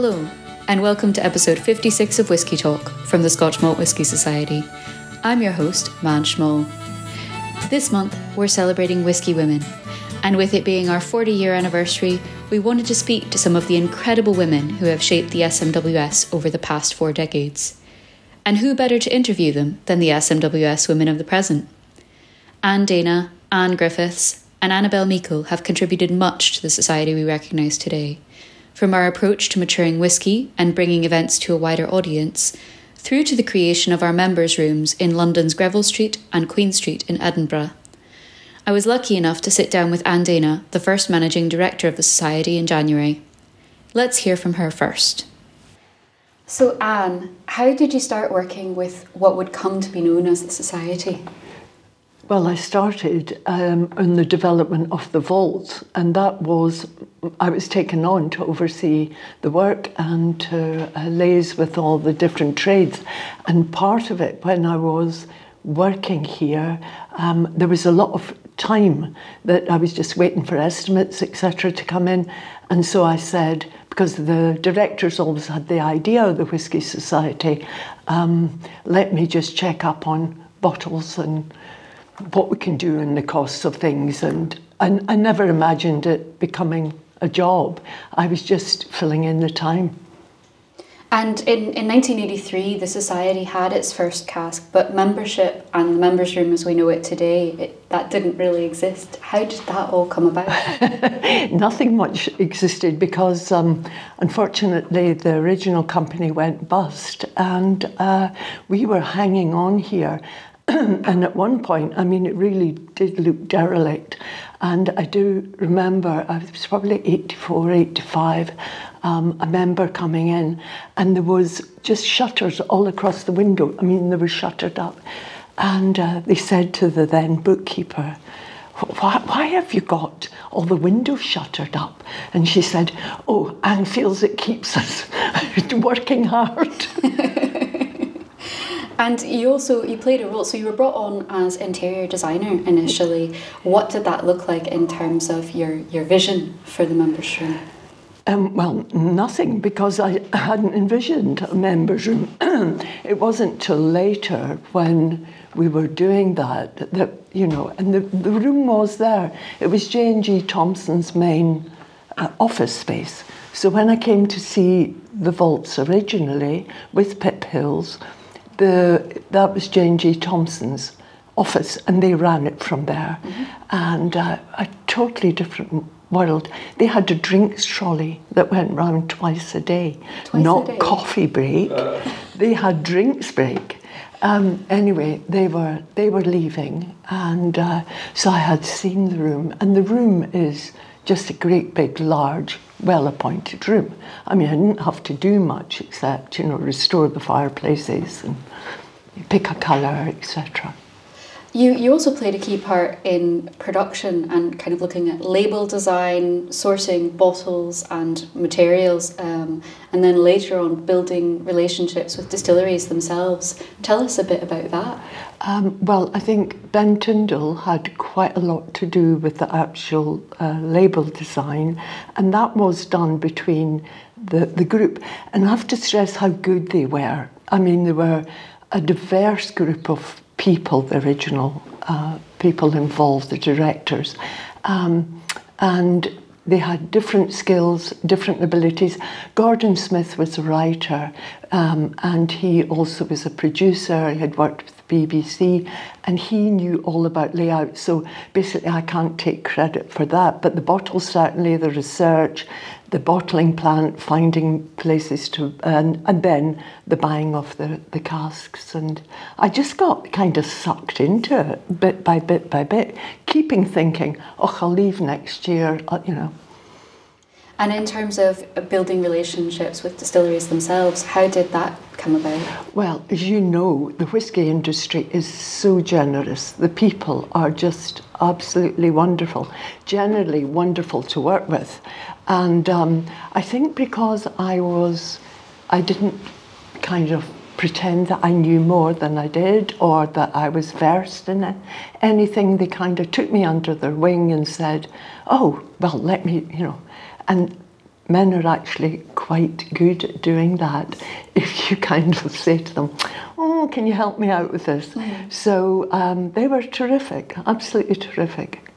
Hello, and welcome to episode 56 of Whisky Talk from the Scotch Malt Whisky Society. I'm your host, Man Schmoll. This month, we're celebrating Whisky Women, and with it being our 40 year anniversary, we wanted to speak to some of the incredible women who have shaped the SMWS over the past four decades. And who better to interview them than the SMWS women of the present? Anne Dana, Anne Griffiths, and Annabel Meikle have contributed much to the society we recognise today. From our approach to maturing whisky and bringing events to a wider audience, through to the creation of our members' rooms in London's Greville Street and Queen Street in Edinburgh. I was lucky enough to sit down with Anne Dana, the first managing director of the Society, in January. Let's hear from her first. So, Anne, how did you start working with what would come to be known as the Society? Well, I started um, in the development of the vault, and that was I was taken on to oversee the work and to uh, liaise with all the different trades. And part of it, when I was working here, um, there was a lot of time that I was just waiting for estimates, etc., to come in. And so I said, because the directors always had the idea of the Whisky Society, um, let me just check up on bottles and what we can do and the costs of things. And I, I never imagined it becoming a job. I was just filling in the time. And in, in 1983, the Society had its first cask, but membership and the members' room as we know it today, it, that didn't really exist. How did that all come about? Nothing much existed because, um, unfortunately, the original company went bust, and uh, we were hanging on here and at one point, I mean, it really did look derelict. And I do remember, I was probably 84, 85, um, a member coming in, and there was just shutters all across the window. I mean, they were shuttered up. And uh, they said to the then bookkeeper, why, why, have you got all the windows shuttered up? And she said, Oh, Anne feels it keeps us working hard. And you also you played a role. So you were brought on as interior designer initially. What did that look like in terms of your your vision for the members' room? Um, well, nothing because I hadn't envisioned a members' room. it wasn't till later when we were doing that that you know, and the, the room was there. It was J and G Thomson's main uh, office space. So when I came to see the vaults originally with Pip Hills the that was J and G Thomson's office, and they ran it from there. Mm-hmm. And uh, a totally different world. They had a drinks trolley that went round twice a day, twice not a day. coffee break. they had drinks break. Um, anyway, they were they were leaving, and uh, so I had seen the room, and the room is just a great big large well-appointed room. I mean, I didn't have to do much except, you know, restore the fireplaces and pick a colour, etc. You, you also played a key part in production and kind of looking at label design, sourcing bottles and materials, um, and then later on building relationships with distilleries themselves. Tell us a bit about that. Um, well, I think Ben Tyndall had quite a lot to do with the actual uh, label design, and that was done between the, the group. And I have to stress how good they were. I mean, they were a diverse group of people, the original uh, people involved, the directors. Um, and they had different skills, different abilities. Gordon Smith was a writer, um, and he also was a producer. He had worked with the BBC, and he knew all about layout. So basically, I can't take credit for that. But the bottles, certainly, the research, the bottling plant, finding places to, and, and then the buying of the, the casks. And I just got kind of sucked into it bit by bit by bit, keeping thinking, oh, I'll leave next year, uh, you know. And in terms of building relationships with distilleries themselves, how did that come about? Well, as you know, the whisky industry is so generous. The people are just absolutely wonderful, generally wonderful to work with. And um, I think because I was, I didn't kind of pretend that I knew more than I did or that I was versed in it. anything, they kind of took me under their wing and said, oh, well, let me, you know, and men are actually quite good at doing that if you kind of say to them, Oh, can you help me out with this? Mm. So um, they were terrific, absolutely terrific.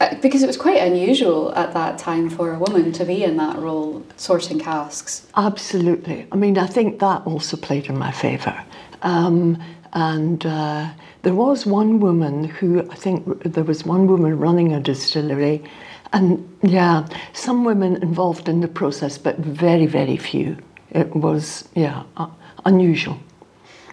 Uh, because it was quite unusual at that time for a woman to be in that role, sorting casks. Absolutely. I mean, I think that also played in my favour. Um, and uh, there was one woman who, I think there was one woman running a distillery, and yeah, some women involved in the process, but very, very few. It was, yeah, uh, unusual.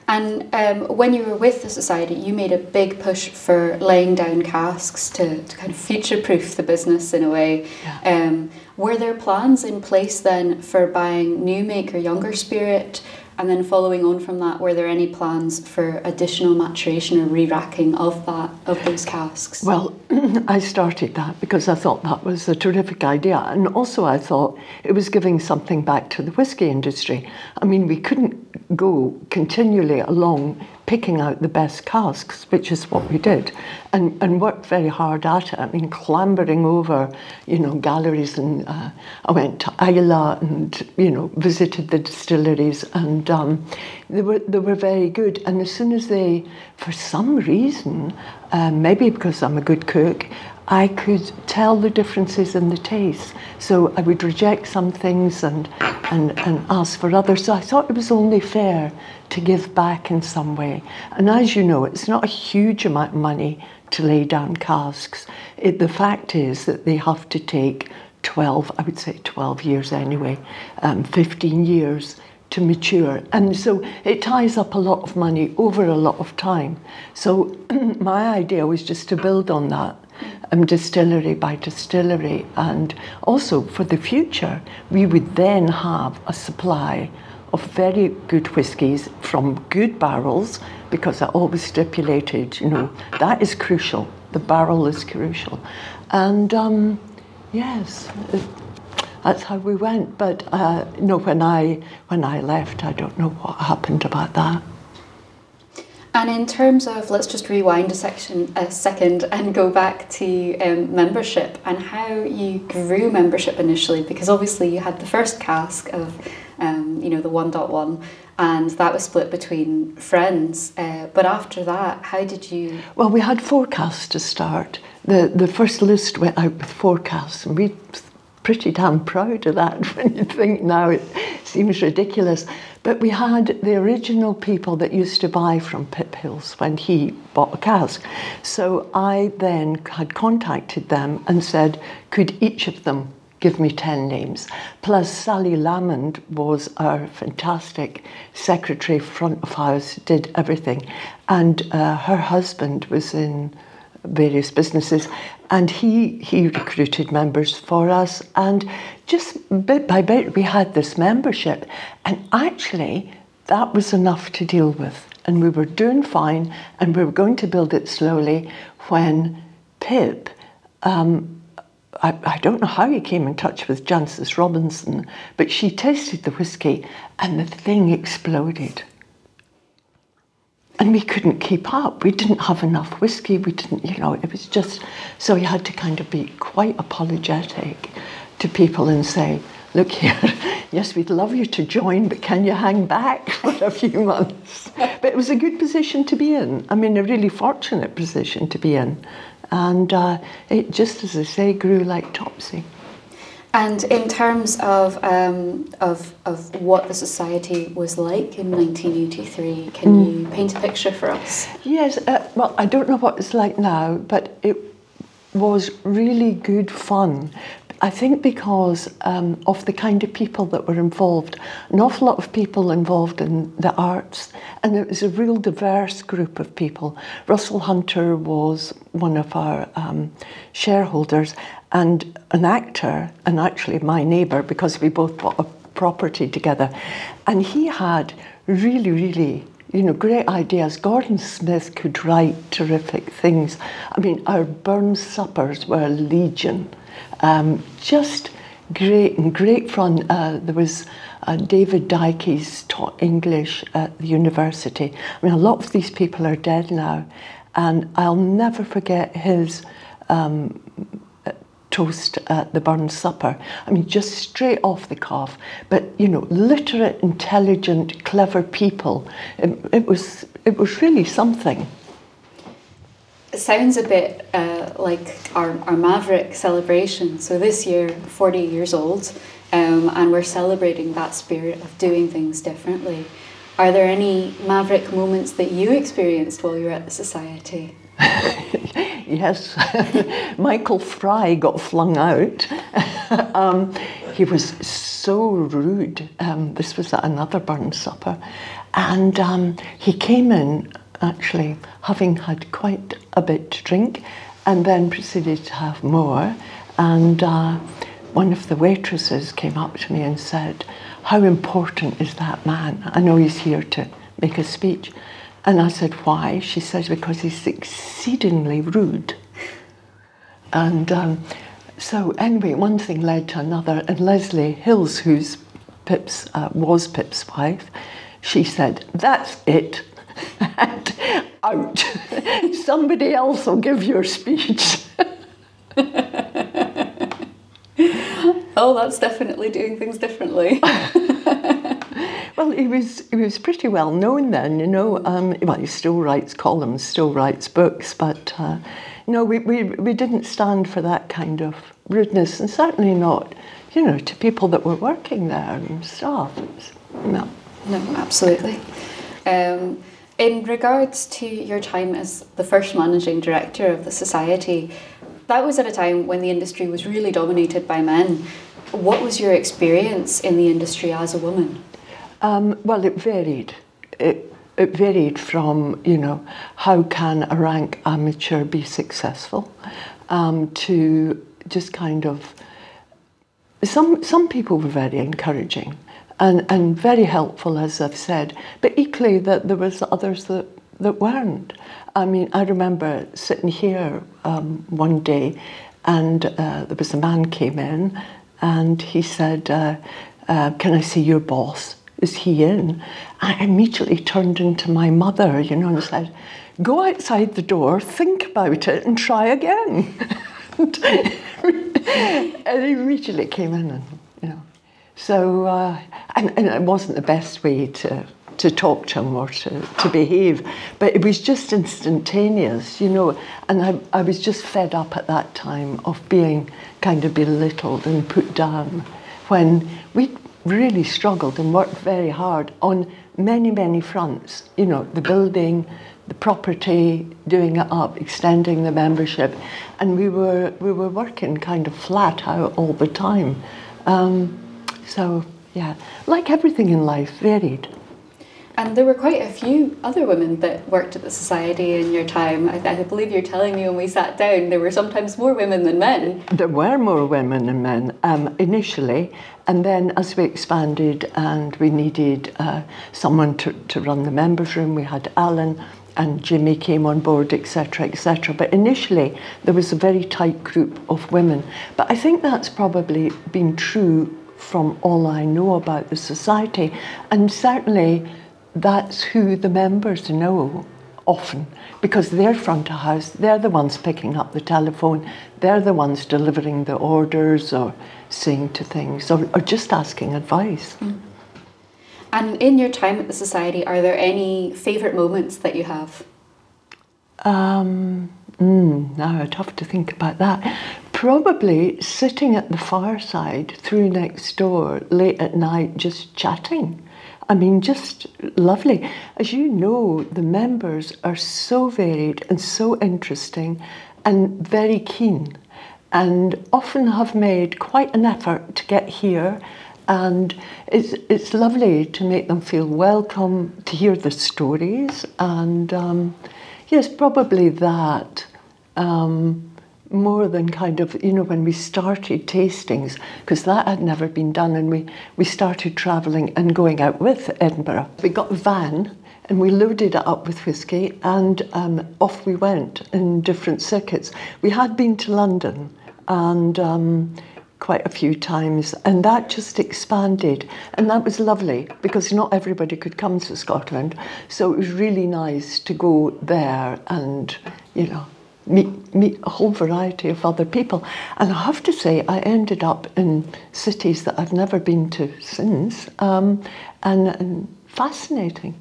And um, when you were with the society, you made a big push for laying down casks to, to kind of future proof the business in a way. Yeah. Um, were there plans in place then for buying new make or younger spirit? And then following on from that, were there any plans for additional maturation or re-racking of that of those casks? Well, I started that because I thought that was a terrific idea, and also I thought it was giving something back to the whisky industry. I mean, we couldn't go continually along picking out the best casks, which is what we did, and, and worked very hard at it. I mean, clambering over, you know, galleries, and uh, I went to Islay and, you know, visited the distilleries, and um, they, were, they were very good. And as soon as they, for some reason, um, maybe because I'm a good cook, I could tell the differences in the taste. So I would reject some things and, and, and ask for others. So I thought it was only fair to give back in some way. And as you know, it's not a huge amount of money to lay down casks. It, the fact is that they have to take 12, I would say 12 years anyway, um, 15 years to mature. And so it ties up a lot of money over a lot of time. So my idea was just to build on that um, distillery by distillery. And also for the future, we would then have a supply of very good whiskies from good barrels because I always stipulated, you know, that is crucial. The barrel is crucial. And um, yes, that's how we went. But uh, no, when I when I left, I don't know what happened about that. And in terms of, let's just rewind a section a second and go back to um, membership and how you grew membership initially, because obviously you had the first cask of, um, you know, the 1.1, and that was split between friends. Uh, but after that, how did you? Well, we had forecasts to start. The the first list went out with forecasts, and we pretty damn proud of that when you think now it seems ridiculous. But we had the original people that used to buy from Pip Hills when he bought a cask. So I then had contacted them and said, could each of them give me 10 names. Plus, Sally Lamond was our fantastic secretary, front of house, did everything. And uh, her husband was in various businesses. And he he recruited members for us. And just bit by bit we had this membership. And actually that was enough to deal with. And we were doing fine. And we were going to build it slowly when pip um, I, I, don't know how he came in touch with Jancis Robinson, but she tasted the whiskey and the thing exploded and we couldn't keep up. We didn't have enough whiskey. We didn't, you know, it was just so you had to kind of be quite apologetic to people and say, look here, yes, we'd love you to join, but can you hang back for a few months? But it was a good position to be in. I mean, a really fortunate position to be in. And uh, it just, as I say, grew like topsy. And in terms of, um, of, of what the society was like in 1983, can mm. you paint a picture for us? Yes, uh, well, I don't know what it's like now, but it was really good fun. I think because um, of the kind of people that were involved, an awful lot of people involved in the arts, and it was a real diverse group of people. Russell Hunter was one of our um, shareholders, and an actor, and actually my neighbour, because we both bought a property together. And he had really, really, you know, great ideas. Gordon Smith could write terrific things. I mean, our Burns suppers were legion. Um, just great and great fun. Uh, there was uh, David Dykes taught English at the university. I mean, a lot of these people are dead now, and I'll never forget his um, toast at the Burns Supper. I mean, just straight off the cuff, but you know, literate, intelligent, clever people. It, it was it was really something. It sounds a bit uh, like our, our Maverick celebration. So this year, 40 years old, um, and we're celebrating that spirit of doing things differently. Are there any Maverick moments that you experienced while you were at the Society? yes, Michael Fry got flung out. um, he was so rude. Um, this was at another Burns supper. And um, he came in actually having had quite a bit to drink and then proceeded to have more. And uh, one of the waitresses came up to me and said, How important is that man? I know he's here to make a speech. And I said, Why? She says, Because he's exceedingly rude. And um, so, anyway, one thing led to another. And Leslie Hills, who's Pip's, uh, was Pip's wife, she said, That's it. And out. Somebody else will give your speech. oh, that's definitely doing things differently. well, he was he was pretty well known then, you know. Um, well, he still writes columns, still writes books, but uh, no, we, we we didn't stand for that kind of rudeness, and certainly not, you know, to people that were working there and staff. no, no, absolutely. Um, in regards to your time as the first managing director of the society, that was at a time when the industry was really dominated by men. What was your experience in the industry as a woman? Um, well, it varied. It, it varied from, you know, how can a rank amateur be successful um, to just kind of. Some, some people were very encouraging and, and very helpful, as I've said, but equally that there was others that, that weren't. I mean, I remember sitting here um, one day and uh, there was a man came in and he said, uh, uh, can I see your boss? Is he in? I immediately turned into my mother, you know, and said, go outside the door, think about it and try again. and he immediately came in and, you know. So, uh, and, and it wasn't the best way to to talk to him or to, to behave. But it was just instantaneous, you know. And I, I was just fed up at that time of being kind of belittled and put down when we really struggled and worked very hard on many, many fronts. You know, the building, the property, doing it up, extending the membership. And we were, we were working kind of flat out all the time. Um, so, yeah, like everything in life, varied. And there were quite a few other women that worked at the society in your time. I, I, believe you're telling me when we sat down, there were sometimes more women than men. There were more women than men um, initially, and then as we expanded and we needed uh, someone to, to run the members' room, we had Alan and Jimmy came on board, etc., etc. But initially, there was a very tight group of women. But I think that's probably been true from all I know about the society, and certainly that's who the members know often because they're front of house, they're the ones picking up the telephone, they're the ones delivering the orders or saying to things or, or just asking advice. Mm. And in your time at the Society, are there any favourite moments that you have? Um, mm, now I'd have to think about that. Probably sitting at the fireside through next door late at night just chatting I mean, just lovely. As you know, the members are so varied and so interesting and very keen, and often have made quite an effort to get here. And it's, it's lovely to make them feel welcome, to hear the stories, and um, yes, probably that. Um, more than kind of, you know, when we started tastings, because that had never been done, and we, we started travelling and going out with Edinburgh. We got a van and we loaded it up with whisky, and um, off we went in different circuits. We had been to London and um, quite a few times, and that just expanded, and that was lovely because not everybody could come to Scotland, so it was really nice to go there and, you know meet, meet a whole variety of other people. And I have to say, I ended up in cities that I've never been to since, um, and, and, fascinating.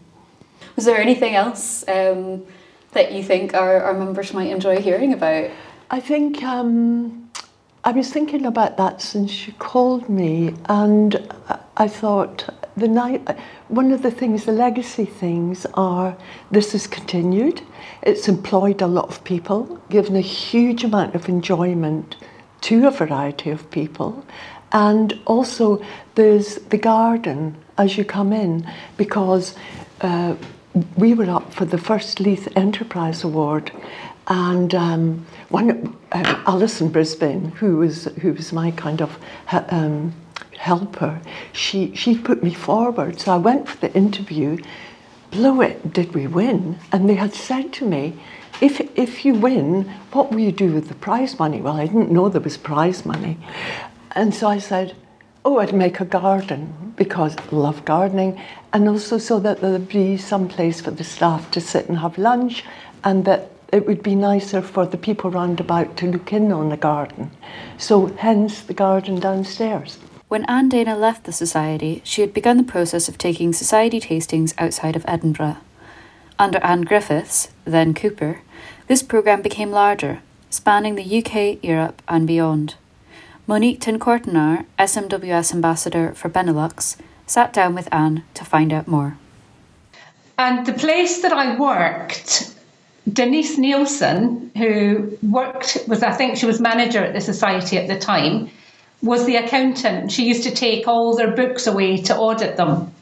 Was there anything else um, that you think our, our members might enjoy hearing about? I think um, I was thinking about that since you called me, and I thought the night. One of the things, the legacy things, are this has continued. It's employed a lot of people, given a huge amount of enjoyment to a variety of people, and also there's the garden as you come in because. Uh, we were up for the first Leith Enterprise Award, and um, one uh, Alison Brisbane, who was who was my kind of um, helper, she she put me forward. So I went for the interview. Blew it. Did we win? And they had said to me, if if you win, what will you do with the prize money? Well, I didn't know there was prize money, and so I said, oh, I'd make a garden because I love gardening, and also so that there'd be some place for the staff to sit and have lunch, and that it would be nicer for the people round about to look in on the garden. So, hence the garden downstairs. When Anne Dana left the Society, she had begun the process of taking Society tastings outside of Edinburgh. Under Anne Griffiths, then Cooper, this programme became larger, spanning the UK, Europe, and beyond. Monique Kortenaar, SMWS Ambassador for Benelux, sat down with Anne to find out more. And the place that I worked Denise Nielsen, who worked, was I think she was manager at the society at the time, was the accountant. She used to take all their books away to audit them.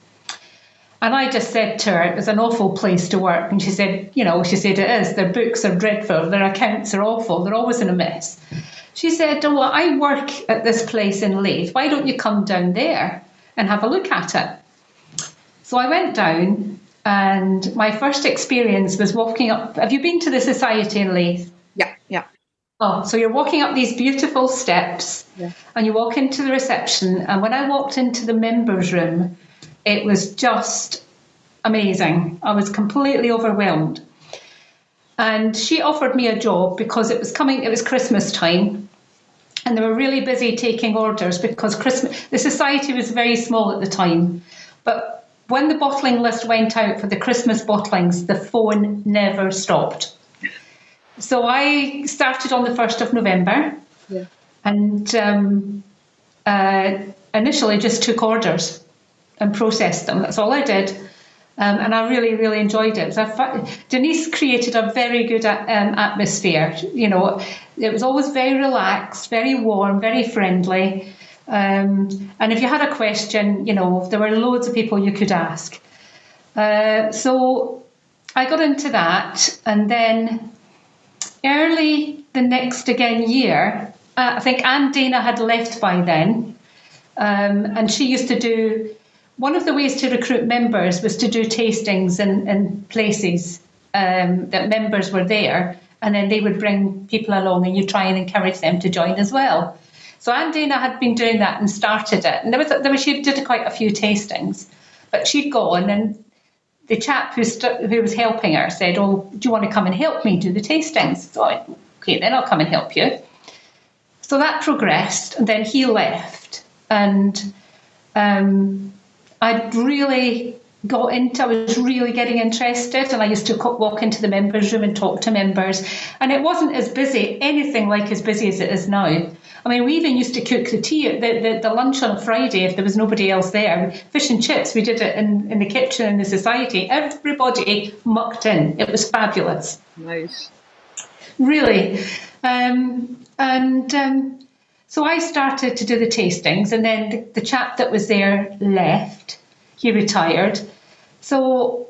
And I just said to her, it was an awful place to work. And she said, you know, she said, it is. Their books are dreadful. Their accounts are awful. They're always in a mess. She said, oh, well, I work at this place in Leith. Why don't you come down there and have a look at it? So I went down and my first experience was walking up. Have you been to the society in Leith? Yeah, yeah. Oh, so you're walking up these beautiful steps yeah. and you walk into the reception. And when I walked into the members' room, it was just amazing. I was completely overwhelmed. And she offered me a job because it was coming, it was Christmas time. And they were really busy taking orders because Christmas, the society was very small at the time. But when the bottling list went out for the Christmas bottlings, the phone never stopped. So I started on the 1st of November yeah. and um, uh, initially just took orders and processed them. That's all I did. Um, and I really, really enjoyed it. So Denise created a very good um, atmosphere. You know, it was always very relaxed, very warm, very friendly. Um, and if you had a question, you know, there were loads of people you could ask. Uh, so I got into that, and then early the next again year, uh, I think Anne Dana had left by then, um, and she used to do. One of the ways to recruit members was to do tastings in, in places um, that members were there, and then they would bring people along, and you try and encourage them to join as well. So Anne Dana had been doing that and started it. And there was, there was she did quite a few tastings, but she'd gone and the chap who, st- who was helping her said, "Oh, do you want to come and help me do the tastings?" So I, okay, then I'll come and help you. So that progressed, and then he left, and um, I'd really got into. I was really getting interested, and I used to walk into the members' room and talk to members, and it wasn't as busy, anything like as busy as it is now. I mean, we even used to cook the tea, the, the, the lunch on Friday if there was nobody else there. Fish and chips, we did it in, in the kitchen in the society. Everybody mucked in. It was fabulous. Nice. Really. Um, and um, so I started to do the tastings, and then the, the chap that was there left. He retired. So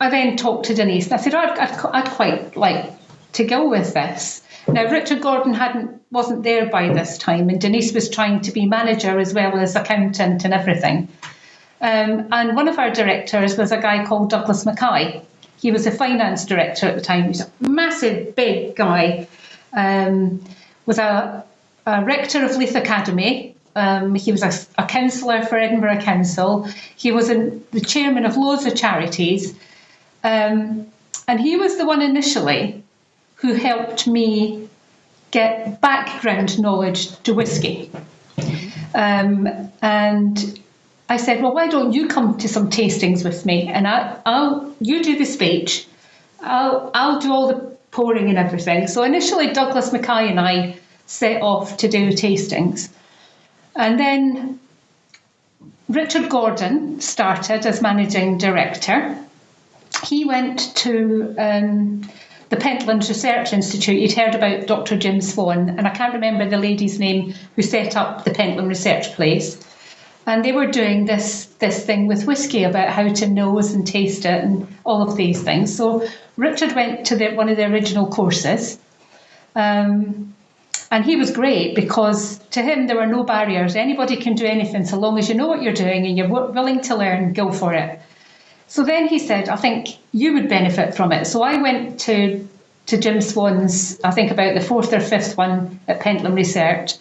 I then talked to Denise, and I said, oh, I'd, I'd, I'd quite like to go with this. Now, Richard Gordon hadn't wasn't there by this time, and Denise was trying to be manager as well as accountant and everything. Um, and one of our directors was a guy called Douglas Mackay. He was a finance director at the time. He was a massive, big guy. Um, was a, a, rector of Leith Academy. Um, he was a, a, councillor for Edinburgh Council. He was a, the chairman of loads of charities. Um, and he was the one initially who helped me get background knowledge to whiskey. Um, and I said, well, why don't you come to some tastings with me? And I, will you do the speech. I'll, I'll do all the pouring and everything. So initially, Douglas Mackay and I set off to do tastings. And then Richard Gordon started as managing director. He went to um, the Pentland Research Institute. You'd heard about Dr. Jim Swan, and I can't remember the lady's name who set up the Pentland Research Place. And they were doing this this thing with whiskey about how to nose and taste it and all of these things. So Richard went to the, one of the original courses. Um, and he was great because to him there were no barriers. Anybody can do anything so long as you know what you're doing and you're willing to learn, go for it. So then he said, I think you would benefit from it. So I went to to Jim Swan's, I think about the fourth or fifth one at Pentland Research.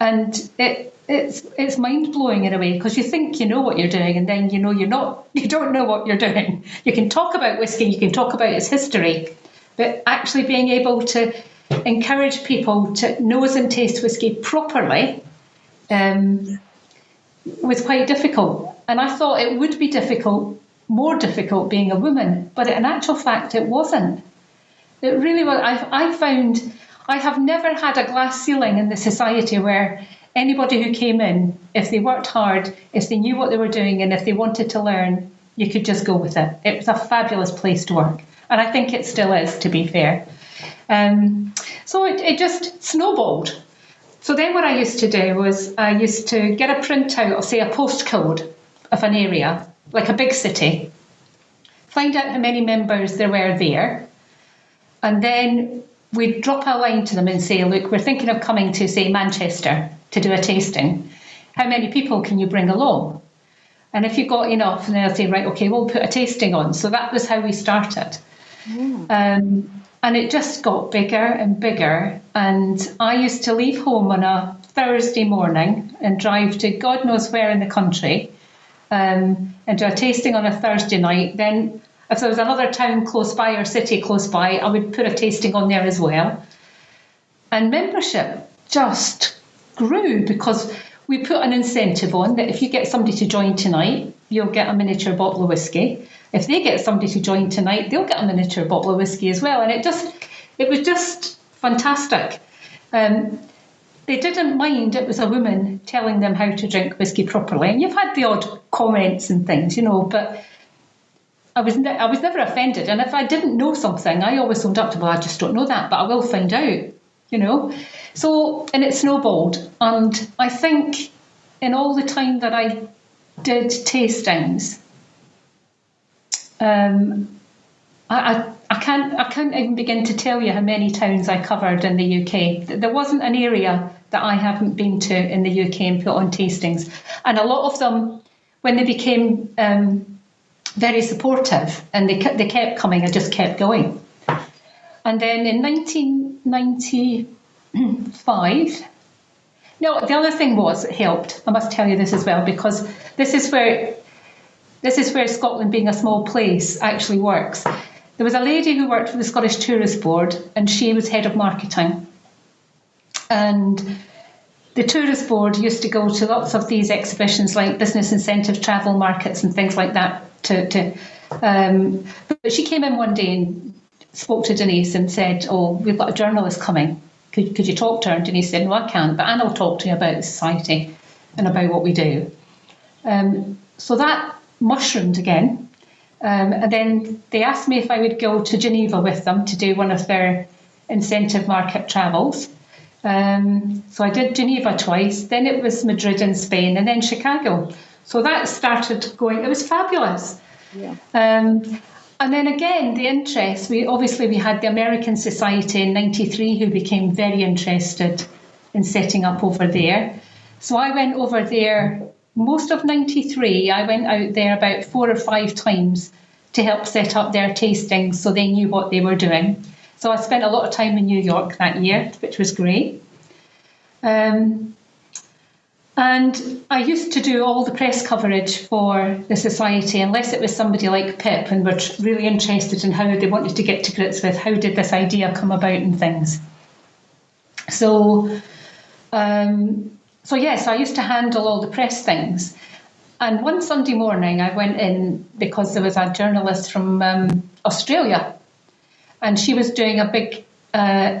And it it's it's mind blowing in a way because you think you know what you're doing and then you know you're not you don't know what you're doing. You can talk about whiskey, you can talk about its history, but actually being able to encourage people to nose and taste whiskey properly um, was quite difficult. And I thought it would be difficult, more difficult being a woman, but in actual fact, it wasn't. It really was. I, I found I have never had a glass ceiling in the society where anybody who came in, if they worked hard, if they knew what they were doing, and if they wanted to learn, you could just go with it. It was a fabulous place to work. And I think it still is, to be fair. Um, so it, it just snowballed. So then what I used to do was I used to get a printout of, say, a postcode of an area, like a big city, find out how many members there were there, and then we'd drop a line to them and say, look, we're thinking of coming to, say, Manchester to do a tasting. How many people can you bring along? And if you got enough, then they'll say, right, okay, we'll put a tasting on. So that was how we started. Mm. Um, and it just got bigger and bigger. And I used to leave home on a Thursday morning and drive to God knows where in the country um, and a tasting on a Thursday night. Then, if there was another town close by or city close by, I would put a tasting on there as well. And membership just grew because we put an incentive on that if you get somebody to join tonight, you'll get a miniature bottle of whiskey if they get somebody to join tonight, they'll get a miniature bottle of whiskey as well. And it just, it was just fantastic. Um, they didn't mind it was a woman telling them how to drink whiskey properly. And you've had the odd comments and things, you know, but I was ne- I was never offended. And if I didn't know something, I always owned up to, well, I just don't know that, but I will find out, you know. So, and it snowballed. And I think in all the time that I did tastings, um, I, I, I, can't I can't even begin to tell you how many towns I covered in the UK. There wasn't an area that I haven't been to in the UK and put on tastings, and a lot of them, when they became um, very supportive and they they kept coming, I just kept going. And then in 1995. No, the other thing was it helped. I must tell you this as well because this is where this is where Scotland, being a small place, actually works. There was a lady who worked for the Scottish Tourist Board, and she was head of marketing. And the Tourist Board used to go to lots of these exhibitions, like business incentive travel markets and things like that. To, to um, but she came in one day and spoke to Denise and said, "Oh, we've got a journalist coming. Could, could you talk to her?" And Denise said, "No, I can't, but Anne will talk to you about the society and about what we do." Um, so that mushroomed again. Um, and then they asked me if I would go to Geneva with them to do one of their incentive market travels. Um, so I did Geneva twice, then it was Madrid in Spain, and then Chicago. So that started going, it was fabulous. Yeah. Um, and then again, the interest, we obviously we had the American Society in 93 who became very interested in setting up over there. So I went over there most of 93, I went out there about four or five times to help set up their tastings so they knew what they were doing. So I spent a lot of time in New York that year, which was great. Um, And I used to do all the press coverage for the society, unless it was somebody like Pip and were really interested in how they wanted to get to grips with how did this idea come about and things. So, um, so yes, I used to handle all the press things. And one Sunday morning, I went in because there was a journalist from um, Australia, and she was doing a big uh,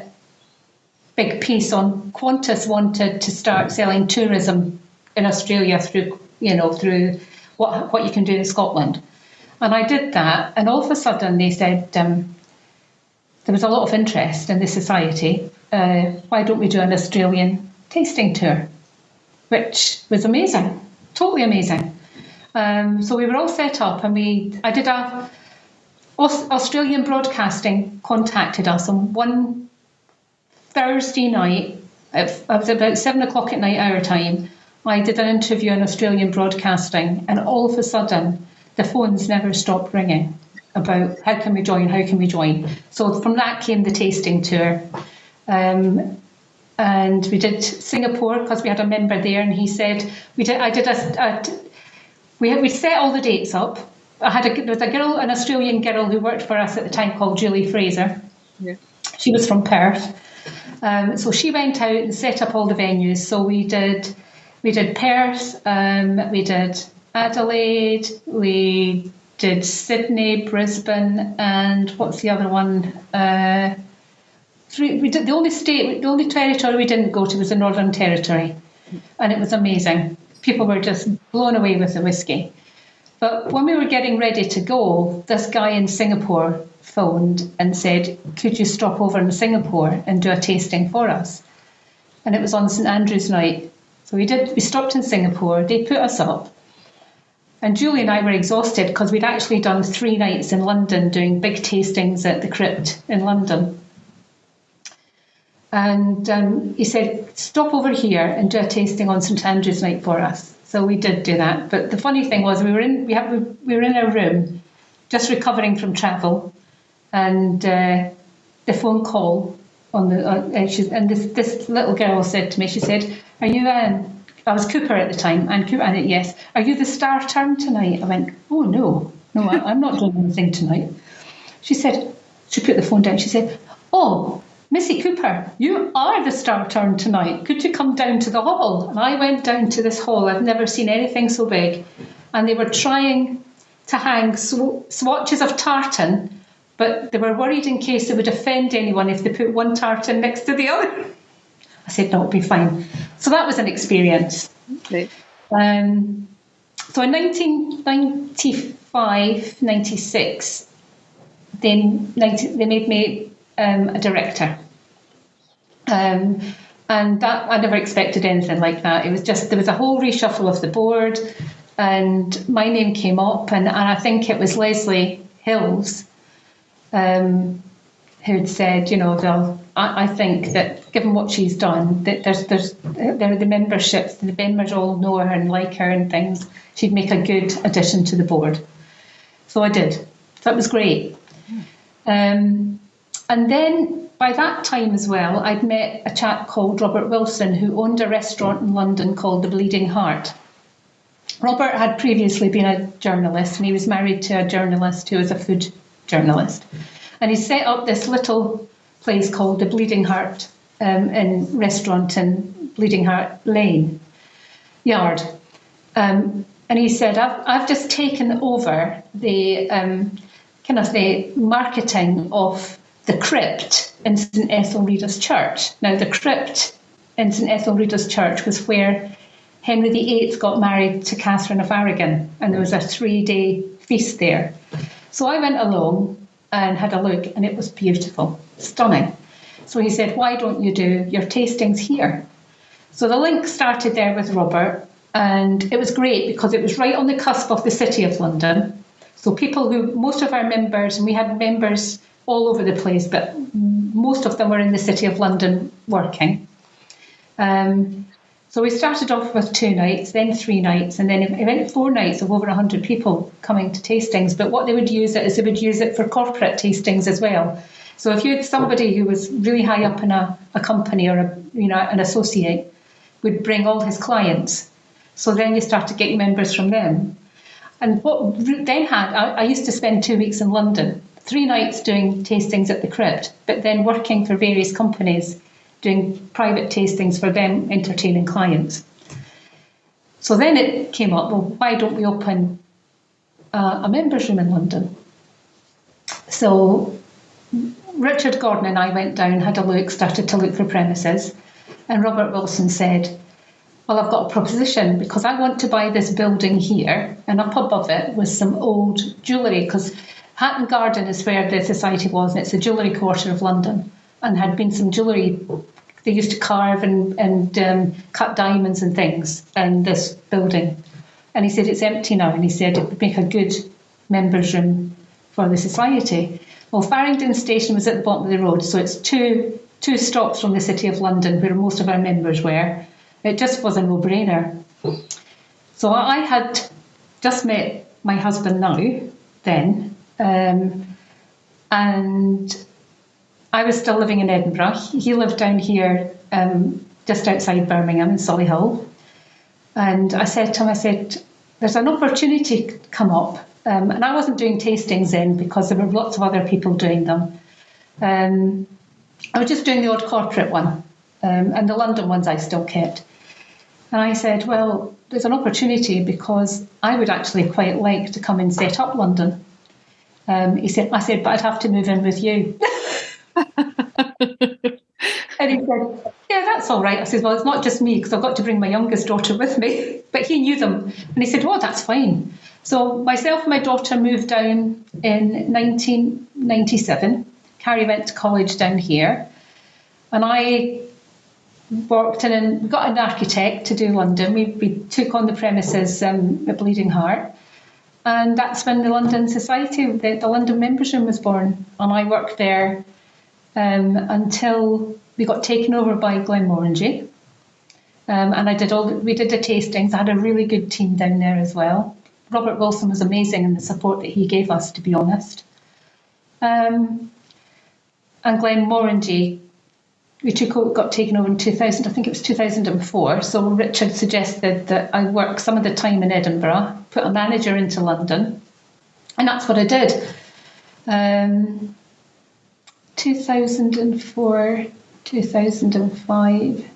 big piece on Qantas wanted to start selling tourism in Australia through, you know, through what what you can do in Scotland. And I did that, and all of a sudden they said um, there was a lot of interest in the society. Uh, why don't we do an Australian tasting tour? Which was amazing, totally amazing. Um, so we were all set up, and we I did a Australian Broadcasting contacted us on one Thursday night, was about seven o'clock at night our time, I did an interview on Australian broadcasting, and all of a sudden, the phones never stopped ringing about how can we join, how can we join. So from that came the tasting tour. Um, and we did Singapore because we had a member there, and he said we did. I did a, a we we set all the dates up. I had a, there was a girl, an Australian girl who worked for us at the time called Julie Fraser. Yeah. She was from Perth, um, so she went out and set up all the venues. So we did we did Perth, um, we did Adelaide, we did Sydney, Brisbane, and what's the other one? Uh, three, we did the only state, the only territory we didn't go to was the Northern Territory, and it was amazing. People were just blown away with the whiskey. But when we were getting ready to go, this guy in Singapore phoned and said, Could you stop over in Singapore and do a tasting for us? And it was on St Andrew's night. So we did, we stopped in Singapore, they put us up. And Julie and I were exhausted because we'd actually done three nights in London doing big tastings at the crypt in London. And um, he said, Stop over here and do a tasting on St Andrew's night for us. So we did do that. But the funny thing was, we were in we, have, we were in a room, just recovering from travel, and uh, the phone call on the uh, and, she, and this this little girl said to me, she said, "Are you um?" I was Cooper at the time, and Cooper, and yes, are you the star turn tonight? I went, oh no, no, I, I'm not doing anything tonight. She said, she put the phone down. She said, oh, Missy Cooper, you are the star turn tonight. Could you come down to the hall? And I went down to this hall. I've never seen anything so big. And they were trying to hang sw- swatches of tartan but they were worried in case it would offend anyone if they put one tartan next to the other. I said, no, it'll be fine. So that was an experience. Okay. Um, so in 1995, 96, then 90, they made me um, a director. Um, and that I never expected anything like that. It was just there was a whole reshuffle of the board, and my name came up, and, and I think it was Leslie Hills um, who had said, you know, I, I, think that given what she's done, that there's there's there are the memberships, the members all know her and like her and things. She'd make a good addition to the board. So I did. That was great. Um, and then by that time as well, I'd met a chap called Robert Wilson who owned a restaurant in London called the Bleeding Heart. Robert had previously been a journalist and he was married to a journalist who was a food journalist. And he set up this little place called the Bleeding Heart um, in restaurant in Bleeding Heart Lane Yard. Um, and he said, I've, I've just taken over the um, kind of the marketing of the crypt in St Etheldreda's Church. Now, the crypt in St Etheldreda's Church was where Henry VIII got married to Catherine of Aragon, and there was a three day feast there. So I went along and had a look, and it was beautiful, stunning. So he said, Why don't you do your tastings here? So the link started there with Robert, and it was great because it was right on the cusp of the City of London. So people who, most of our members, and we had members all over the place, but most of them were in the City of London working. Um, so we started off with two nights, then three nights, and then it went four nights of over 100 people coming to tastings. But what they would use it is they would use it for corporate tastings as well. So if you had somebody who was really high up in a, a company or a, you know an associate, would bring all his clients. So then you start to get members from them. And what then had, I, I used to spend two weeks in London, three nights doing tastings at the crypt, but then working for various companies doing private tastings for them entertaining clients. So then it came up, well, why don't we open uh, a members room in London? So Richard Gordon and I went down, had a look, started to look for premises, and Robert Wilson said, Well, I've got a proposition because I want to buy this building here, and up above it was some old jewellery because Hatton Garden is where the society was, and it's the jewellery quarter of London, and had been some jewellery. They used to carve and, and um, cut diamonds and things in this building. And he said it's empty now, and he said it would make a good members' room for the society. Well, Farringdon Station was at the bottom of the road, so it's two two stops from the City of London, where most of our members were. It just was a no-brainer. So I had just met my husband now, then, um, and I was still living in Edinburgh. He lived down here, um, just outside Birmingham in Solihull. And I said to him, I said, "There's an opportunity come up." Um, and I wasn't doing tastings then because there were lots of other people doing them. Um, I was just doing the odd corporate one, um, and the London ones I still kept. And I said, Well, there's an opportunity because I would actually quite like to come and set up London. Um, he said, I said, but I'd have to move in with you. and he said, Yeah, that's all right. I said, Well, it's not just me because I've got to bring my youngest daughter with me. But he knew them. And he said, Oh, that's fine. So myself and my daughter moved down in 1997. Carrie went to college down here, and I worked in. And we got an architect to do London. We, we took on the premises um, at Bleeding Heart, and that's when the London Society, the, the London Members Room, was born. And I worked there um, until we got taken over by Glenmorangie. Um, and I did all. We did the tastings. I had a really good team down there as well. Robert Wilson was amazing in the support that he gave us, to be honest. Um, and Glenmorangie, we took got taken over in 2000, I think it was 2004. So Richard suggested that I work some of the time in Edinburgh, put a manager into London, and that's what I did. Um, 2004, 2005,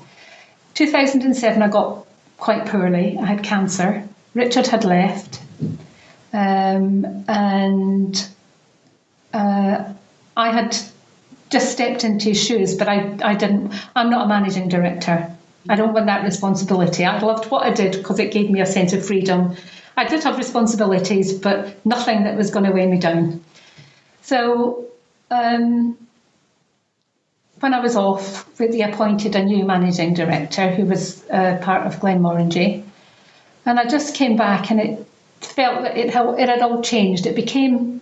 2007, I got quite poorly. I had cancer. Richard had left, um, and uh, I had just stepped into his shoes, but I, I didn't. I'm not a managing director. I don't want that responsibility. I loved what I did because it gave me a sense of freedom. I did have responsibilities, but nothing that was going to weigh me down. So um, when I was off, they appointed a new managing director who was uh, part of Glenmorangie. And I just came back and it felt that it, it had all changed. It became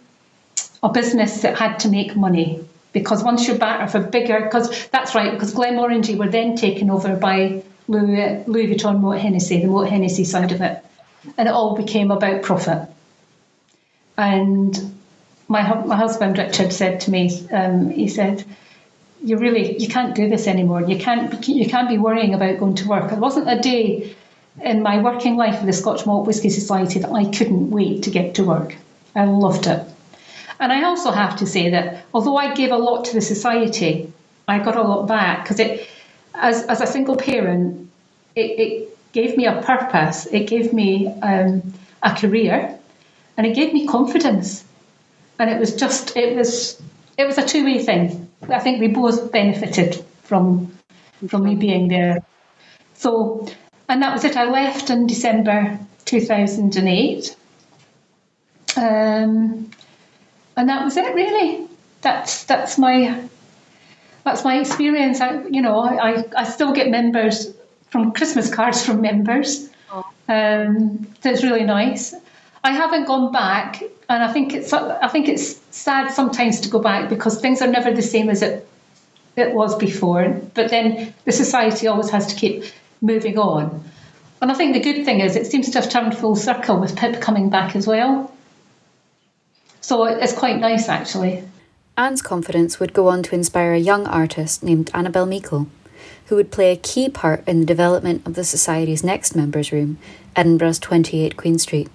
a business that had to make money because once you're back a bigger, because that's right, because Glenmorangie were then taken over by Louis, Louis Vuitton Moët Hennessy, the Moët Hennessy side of it, and it all became about profit. And my my husband Richard said to me, um, he said, "You really you can't do this anymore. You can't you can't be worrying about going to work." It wasn't a day in my working life with the Scotch Malt Whisky Society that I couldn't wait to get to work. I loved it. And I also have to say that although I gave a lot to the society, I got a lot back because it, as, as a single parent, it, it gave me a purpose, it gave me um, a career, and it gave me confidence. And it was just, it was, it was a two way thing. I think we both benefited from from me being there. So and that was it. I left in December 2008. Um, and that was it, really. That's that's my that's my experience. I, you know, I, I still get members from Christmas cards from members. Oh. Um, that's really nice. I haven't gone back, and I think it's I think it's sad sometimes to go back because things are never the same as it it was before. But then the society always has to keep moving on. And I think the good thing is it seems to have turned full circle with Pip coming back as well. So it's quite nice actually. Anne's confidence would go on to inspire a young artist named Annabel Meikle. who would play a key part in the development of the Society's next members' room, Edinburgh's 28 Queen Street.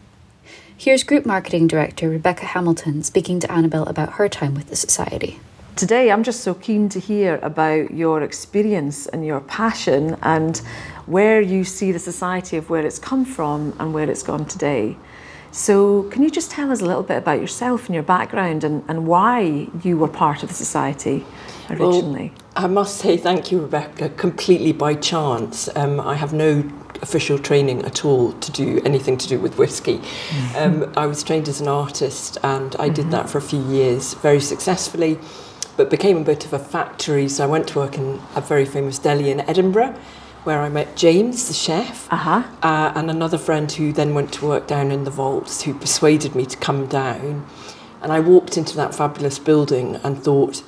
Here's Group Marketing Director Rebecca Hamilton speaking to Annabel about her time with the Society. Today, I'm just so keen to hear about your experience and your passion and where you see the Society of where it's come from and where it's gone today. So, can you just tell us a little bit about yourself and your background and, and why you were part of the Society originally? Well, I must say thank you, Rebecca, completely by chance. Um, I have no official training at all to do anything to do with whiskey. Mm-hmm. Um, I was trained as an artist and I mm-hmm. did that for a few years very successfully, but became a bit of a factory. So I went to work in a very famous deli in Edinburgh. Where I met James, the chef, uh-huh. uh, and another friend who then went to work down in the vaults, who persuaded me to come down. And I walked into that fabulous building and thought,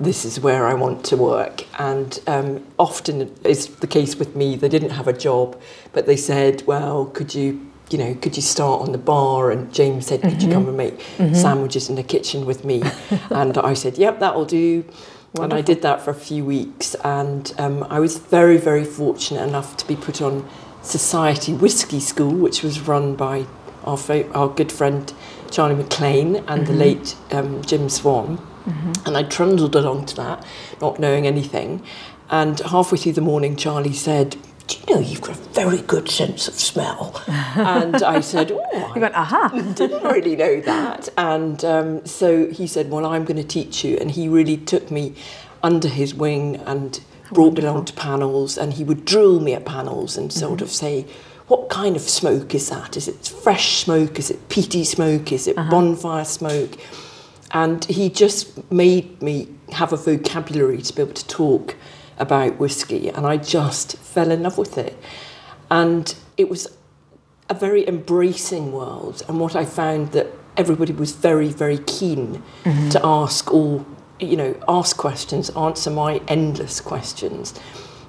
this is where I want to work. And um, often is the case with me, they didn't have a job, but they said, well, could you, you know, could you start on the bar? And James said, could mm-hmm. you come and make mm-hmm. sandwiches in the kitchen with me? and I said, yep, that'll do. Wonderful. And I did that for a few weeks. And um, I was very, very fortunate enough to be put on Society Whisky School, which was run by our, our good friend Charlie MacLean and mm-hmm. the late um, Jim Swan. Mm-hmm. And I trundled along to that, not knowing anything. And halfway through the morning, Charlie said, do you know you've got a very good sense of smell? and I said, oh, you went, aha. didn't really know that. And um, so he said, well, I'm going to teach you. And he really took me under his wing and brought me along to panels. And he would drill me at panels and sort mm-hmm. of say, what kind of smoke is that? Is it fresh smoke? Is it peaty smoke? Is it uh-huh. bonfire smoke? And he just made me have a vocabulary to be able to talk about whiskey, and I just fell in love with it. And it was a very embracing world, and what I found that everybody was very, very keen mm-hmm. to ask all, you know, ask questions, answer my endless questions,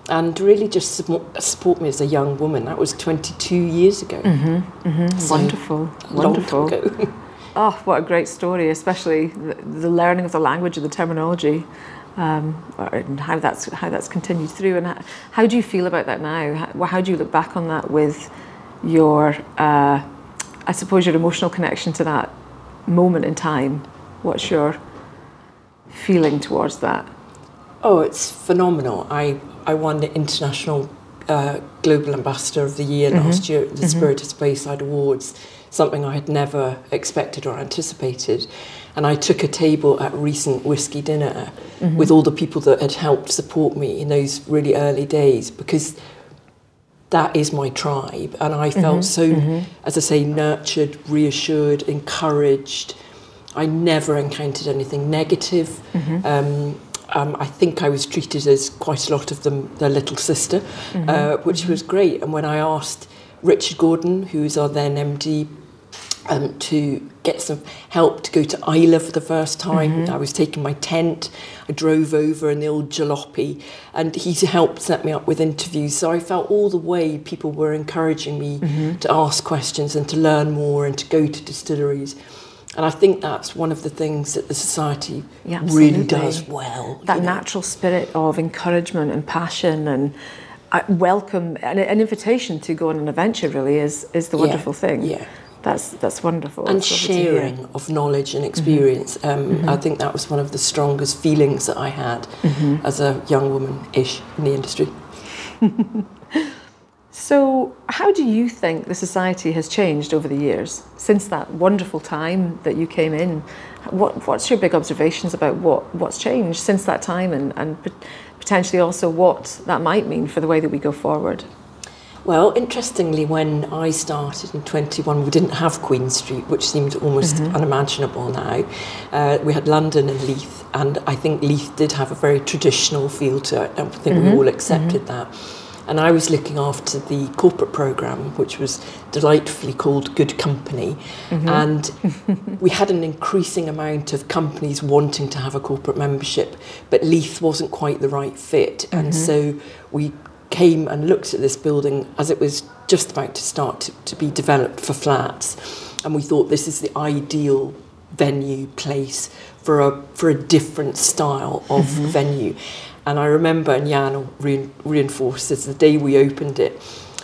and really just support me as a young woman. That was 22 years ago. Mm-hmm. Mm-hmm. So Wonderful, wonderful. Oh, what a great story, especially the, the learning of the language and the terminology. Um, and how that's how that's continued through. And how, how do you feel about that now? How, how, do you look back on that with your, uh, I suppose, your emotional connection to that moment in time? What's your feeling towards that? Oh, it's phenomenal. I I won the international uh, global ambassador of the year mm-hmm. last year at the mm-hmm. Spirit of Speyside Awards something I had never expected or anticipated. And I took a table at recent whiskey dinner mm-hmm. with all the people that had helped support me in those really early days because that is my tribe. And I felt mm-hmm. so, mm-hmm. as I say, nurtured, reassured, encouraged. I never encountered anything negative. Mm-hmm. Um, um, I think I was treated as quite a lot of them their little sister, mm-hmm. uh, which mm-hmm. was great. And when I asked Richard Gordon, who's our then MD, um, to get some help to go to Islay for the first time. Mm-hmm. I was taking my tent. I drove over in the old jalopy, and he helped set me up with interviews. So I felt all the way people were encouraging me mm-hmm. to ask questions and to learn more and to go to distilleries. And I think that's one of the things that the society yeah, really does well. That natural spirit of encouragement and passion and uh, welcome, an, an invitation to go on an adventure really is, is the wonderful yeah, thing. Yeah that's that's wonderful. And sharing of knowledge and experience. Mm-hmm. Um, mm-hmm. I think that was one of the strongest feelings that I had mm-hmm. as a young woman ish in the industry. so, how do you think the society has changed over the years since that wonderful time that you came in? What, what's your big observations about what, what's changed since that time and, and potentially also what that might mean for the way that we go forward? Well, interestingly, when I started in 21, we didn't have Queen Street, which seemed almost mm-hmm. unimaginable now. Uh, we had London and Leith, and I think Leith did have a very traditional feel to it. I think mm-hmm. we all accepted mm-hmm. that. And I was looking after the corporate programme, which was delightfully called Good Company. Mm-hmm. And we had an increasing amount of companies wanting to have a corporate membership, but Leith wasn't quite the right fit. And mm-hmm. so we came and looked at this building as it was just about to start to, to be developed for flats. And we thought this is the ideal venue place for a for a different style of mm-hmm. venue And I remember, and Jan re- reinforces the day we opened it,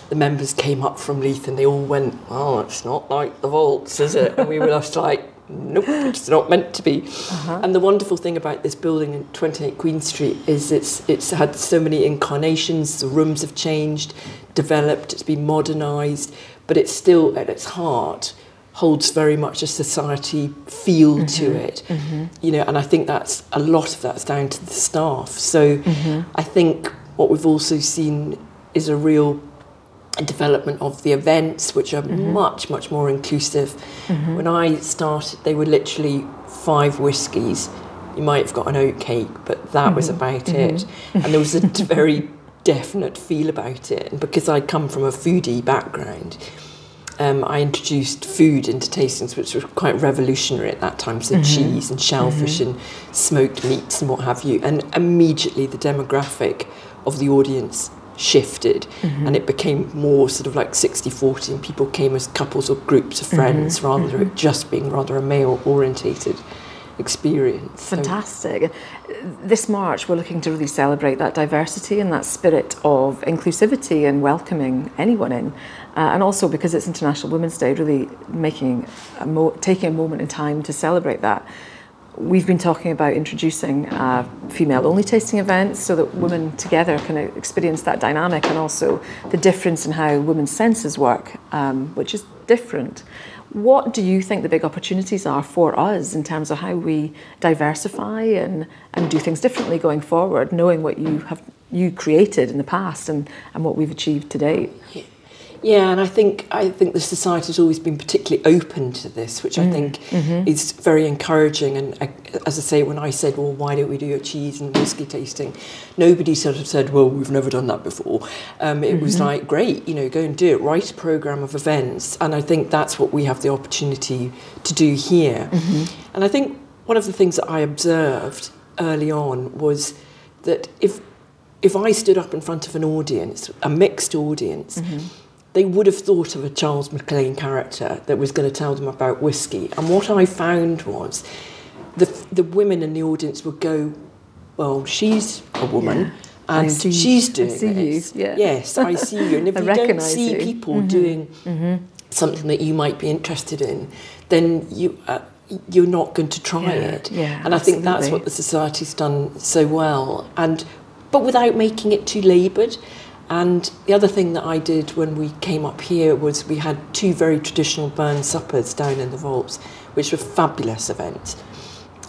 the members came up from Leith and they all went, "Oh, it's not like the vaults, is it?" And we were just like, "Nope, it's not meant to be." Uh-huh. And the wonderful thing about this building in 28 Queen Street is it's it's had so many incarnations. The rooms have changed, developed, it's been modernised, but it's still at its heart holds very much a society feel mm-hmm. to it mm-hmm. you know and i think that's a lot of that's down to the staff so mm-hmm. i think what we've also seen is a real development of the events, which are mm-hmm. much, much more inclusive. Mm-hmm. When I started, they were literally five whiskies. You might have got an oat cake, but that mm-hmm. was about mm-hmm. it. And there was a very definite feel about it. And because I come from a foodie background, um, I introduced food into tastings, which was quite revolutionary at that time. So mm-hmm. cheese and shellfish mm-hmm. and smoked meats and what have you. And immediately the demographic of the audience shifted mm-hmm. and it became more sort of like 60 40 and people came as couples or groups of friends mm-hmm. rather than mm-hmm. just being rather a male orientated experience. Fantastic. So. This March, we're looking to really celebrate that diversity and that spirit of inclusivity and welcoming anyone in. Uh, and also because it's International Women's Day, really making a mo- taking a moment in time to celebrate that we've been talking about introducing uh, female only tasting events so that women together can experience that dynamic and also the difference in how women's senses work, um, which is different. What do you think the big opportunities are for us in terms of how we diversify and, and do things differently going forward, knowing what you have you created in the past and, and what we've achieved to date? Yeah. And I think I think the society has always been particularly open to this, which mm. I think mm-hmm. is very encouraging. And I, as I say, when I said, "Well, why don't we do a cheese and whiskey tasting?" Nobody sort of said, "Well, we've never done that before." Um, it mm-hmm. was like, "Great, you know, go and do it. Write a program of events." And I think that's what we have the opportunity to do here. Mm-hmm. And I think one of the things that I observed early on was that if if I stood up in front of an audience, a mixed audience mm-hmm they would have thought of a Charles MacLean character that was going to tell them about whiskey. And what I found was the, the women in the audience would go, Well, she's a woman. Yeah. And see, she's doing I this. Yeah. Yes, I see you. And if you don't see you. people mm-hmm. doing mm-hmm. something that you might be interested in, then you uh, you're not going to try yeah. it. Yeah, and I think that's what the society's done so well. And but without making it too laboured. And the other thing that I did when we came up here was we had two very traditional Burns suppers down in the vaults, which were fabulous events.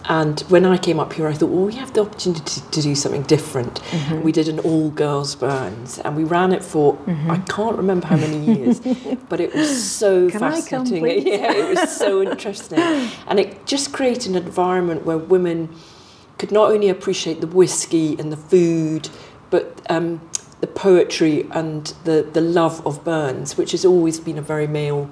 And when I came up here, I thought, well, we have the opportunity to do something different. Mm-hmm. We did an all girls burns and we ran it for, mm-hmm. I can't remember how many years, but it was so Can fascinating. I come, yeah, it was so interesting. And it just created an environment where women could not only appreciate the whiskey and the food, but um, the poetry and the, the love of Burns, which has always been a very male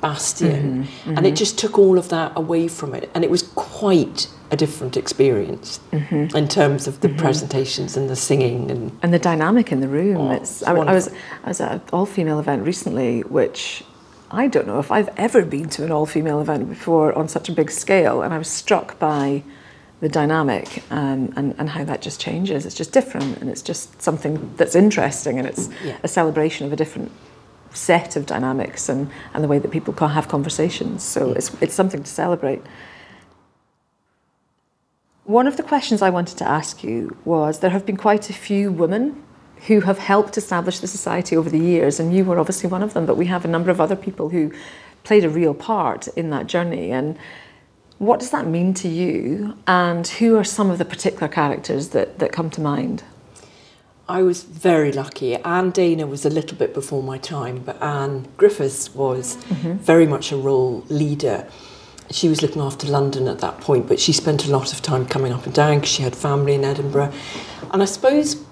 bastion. Mm-hmm, mm-hmm. And it just took all of that away from it. And it was quite a different experience mm-hmm. in terms of the mm-hmm. presentations and the singing and and the dynamic in the room. Oh, it's, I, I, was I was at an all female event recently, which I don't know if I've ever been to an all female event before on such a big scale, and I was struck by the dynamic um, and, and how that just changes. It's just different and it's just something that's interesting and it's yeah. a celebration of a different set of dynamics and, and the way that people can have conversations. So yeah. it's, it's something to celebrate. One of the questions I wanted to ask you was there have been quite a few women who have helped establish the society over the years, and you were obviously one of them, but we have a number of other people who played a real part in that journey. And what does that mean to you, and who are some of the particular characters that, that come to mind? I was very lucky. Anne Dana was a little bit before my time, but Anne Griffiths was mm-hmm. very much a role leader. She was looking after London at that point, but she spent a lot of time coming up and down because she had family in Edinburgh. And I suppose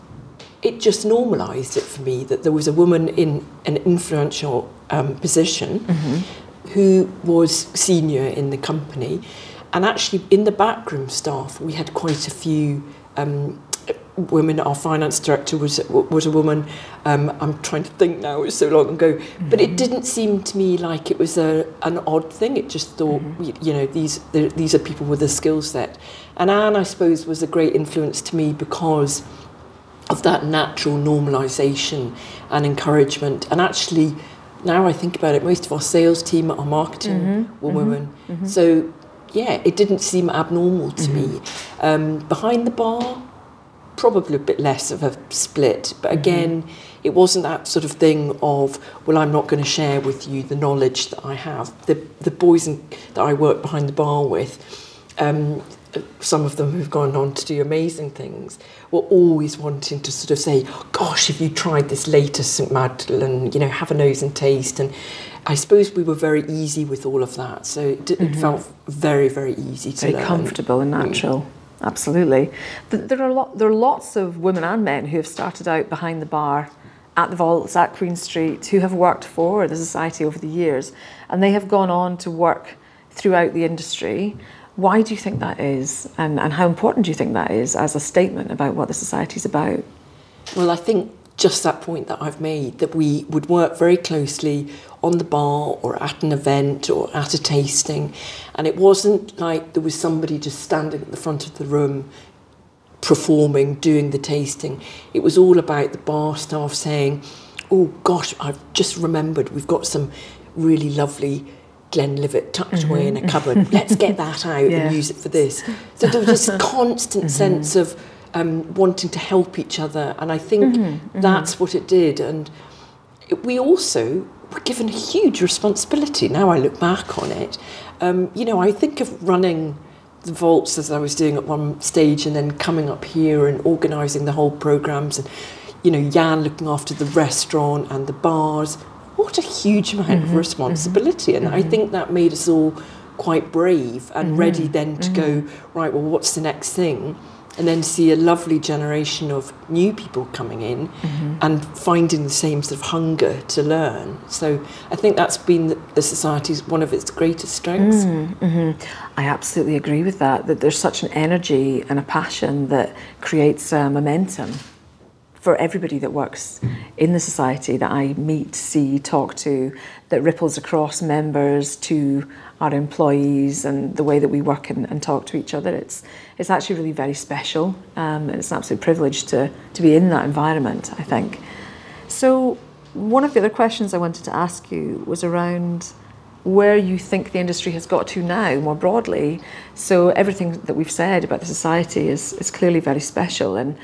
it just normalised it for me that there was a woman in an influential um, position mm-hmm who was senior in the company. And actually, in the backroom staff, we had quite a few um, women. Our finance director was was a woman. Um, I'm trying to think now; it was so long ago. Mm-hmm. But it mm-hmm. didn't seem to me like it was a an odd thing. It just thought, mm-hmm. you, you know, these these are people with a skill set. And Anne, I suppose, was a great influence to me because of that natural normalisation and encouragement. And actually, now I think about it, most of our sales team, our marketing mm-hmm. were mm-hmm. women. Mm-hmm. So, yeah, it didn't seem abnormal to me. Mm-hmm. Um, behind the bar, probably a bit less of a split. But mm-hmm. again, it wasn't that sort of thing of, well, I'm not going to share with you the knowledge that I have. The, the boys in, that I work behind the bar with, um, some of them who've gone on to do amazing things, were always wanting to sort of say, gosh, if you tried this latest St. Madeleine, you know, have a nose and taste. And I suppose we were very easy with all of that. So it, mm-hmm. it felt very, very easy to very learn. comfortable and natural. Mm. Absolutely. There are, lot, there are lots of women and men who have started out behind the bar at the vaults at Queen Street who have worked for the society over the years and they have gone on to work throughout the industry. Why do you think that is and, and how important do you think that is as a statement about what the society is about? Well, I think just that point that I've made that we would work very closely on the bar or at an event or at a tasting. And it wasn't like there was somebody just standing at the front of the room performing, doing the tasting. It was all about the bar staff saying, Oh gosh, I've just remembered we've got some really lovely Glenlivet tucked mm-hmm. away in a cupboard. Let's get that out yeah. and use it for this. So there was this constant mm-hmm. sense of um, wanting to help each other. And I think mm-hmm. mm-hmm. that's what it did. And it, we also were given a huge responsibility. Now I look back on it. Um, you know, I think of running the vaults as I was doing at one stage and then coming up here and organising the whole programmes and, you know, Jan looking after the restaurant and the bars. What a huge amount mm-hmm, of responsibility. Mm-hmm, and I mm-hmm. think that made us all quite brave and mm-hmm, ready then to go, right, well, what's the next thing? and then see a lovely generation of new people coming in mm-hmm. and finding the same sort of hunger to learn. So I think that's been the, the society's one of its greatest strengths. Mm-hmm. I absolutely agree with that. That there's such an energy and a passion that creates uh, momentum for everybody that works in the society that I meet, see, talk to, that ripples across members to our employees and the way that we work and, and talk to each other. It's it's actually really very special. Um, it's an absolute privilege to to be in that environment. I think. So one of the other questions I wanted to ask you was around where you think the industry has got to now more broadly. So everything that we've said about the society is is clearly very special and